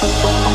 Bye.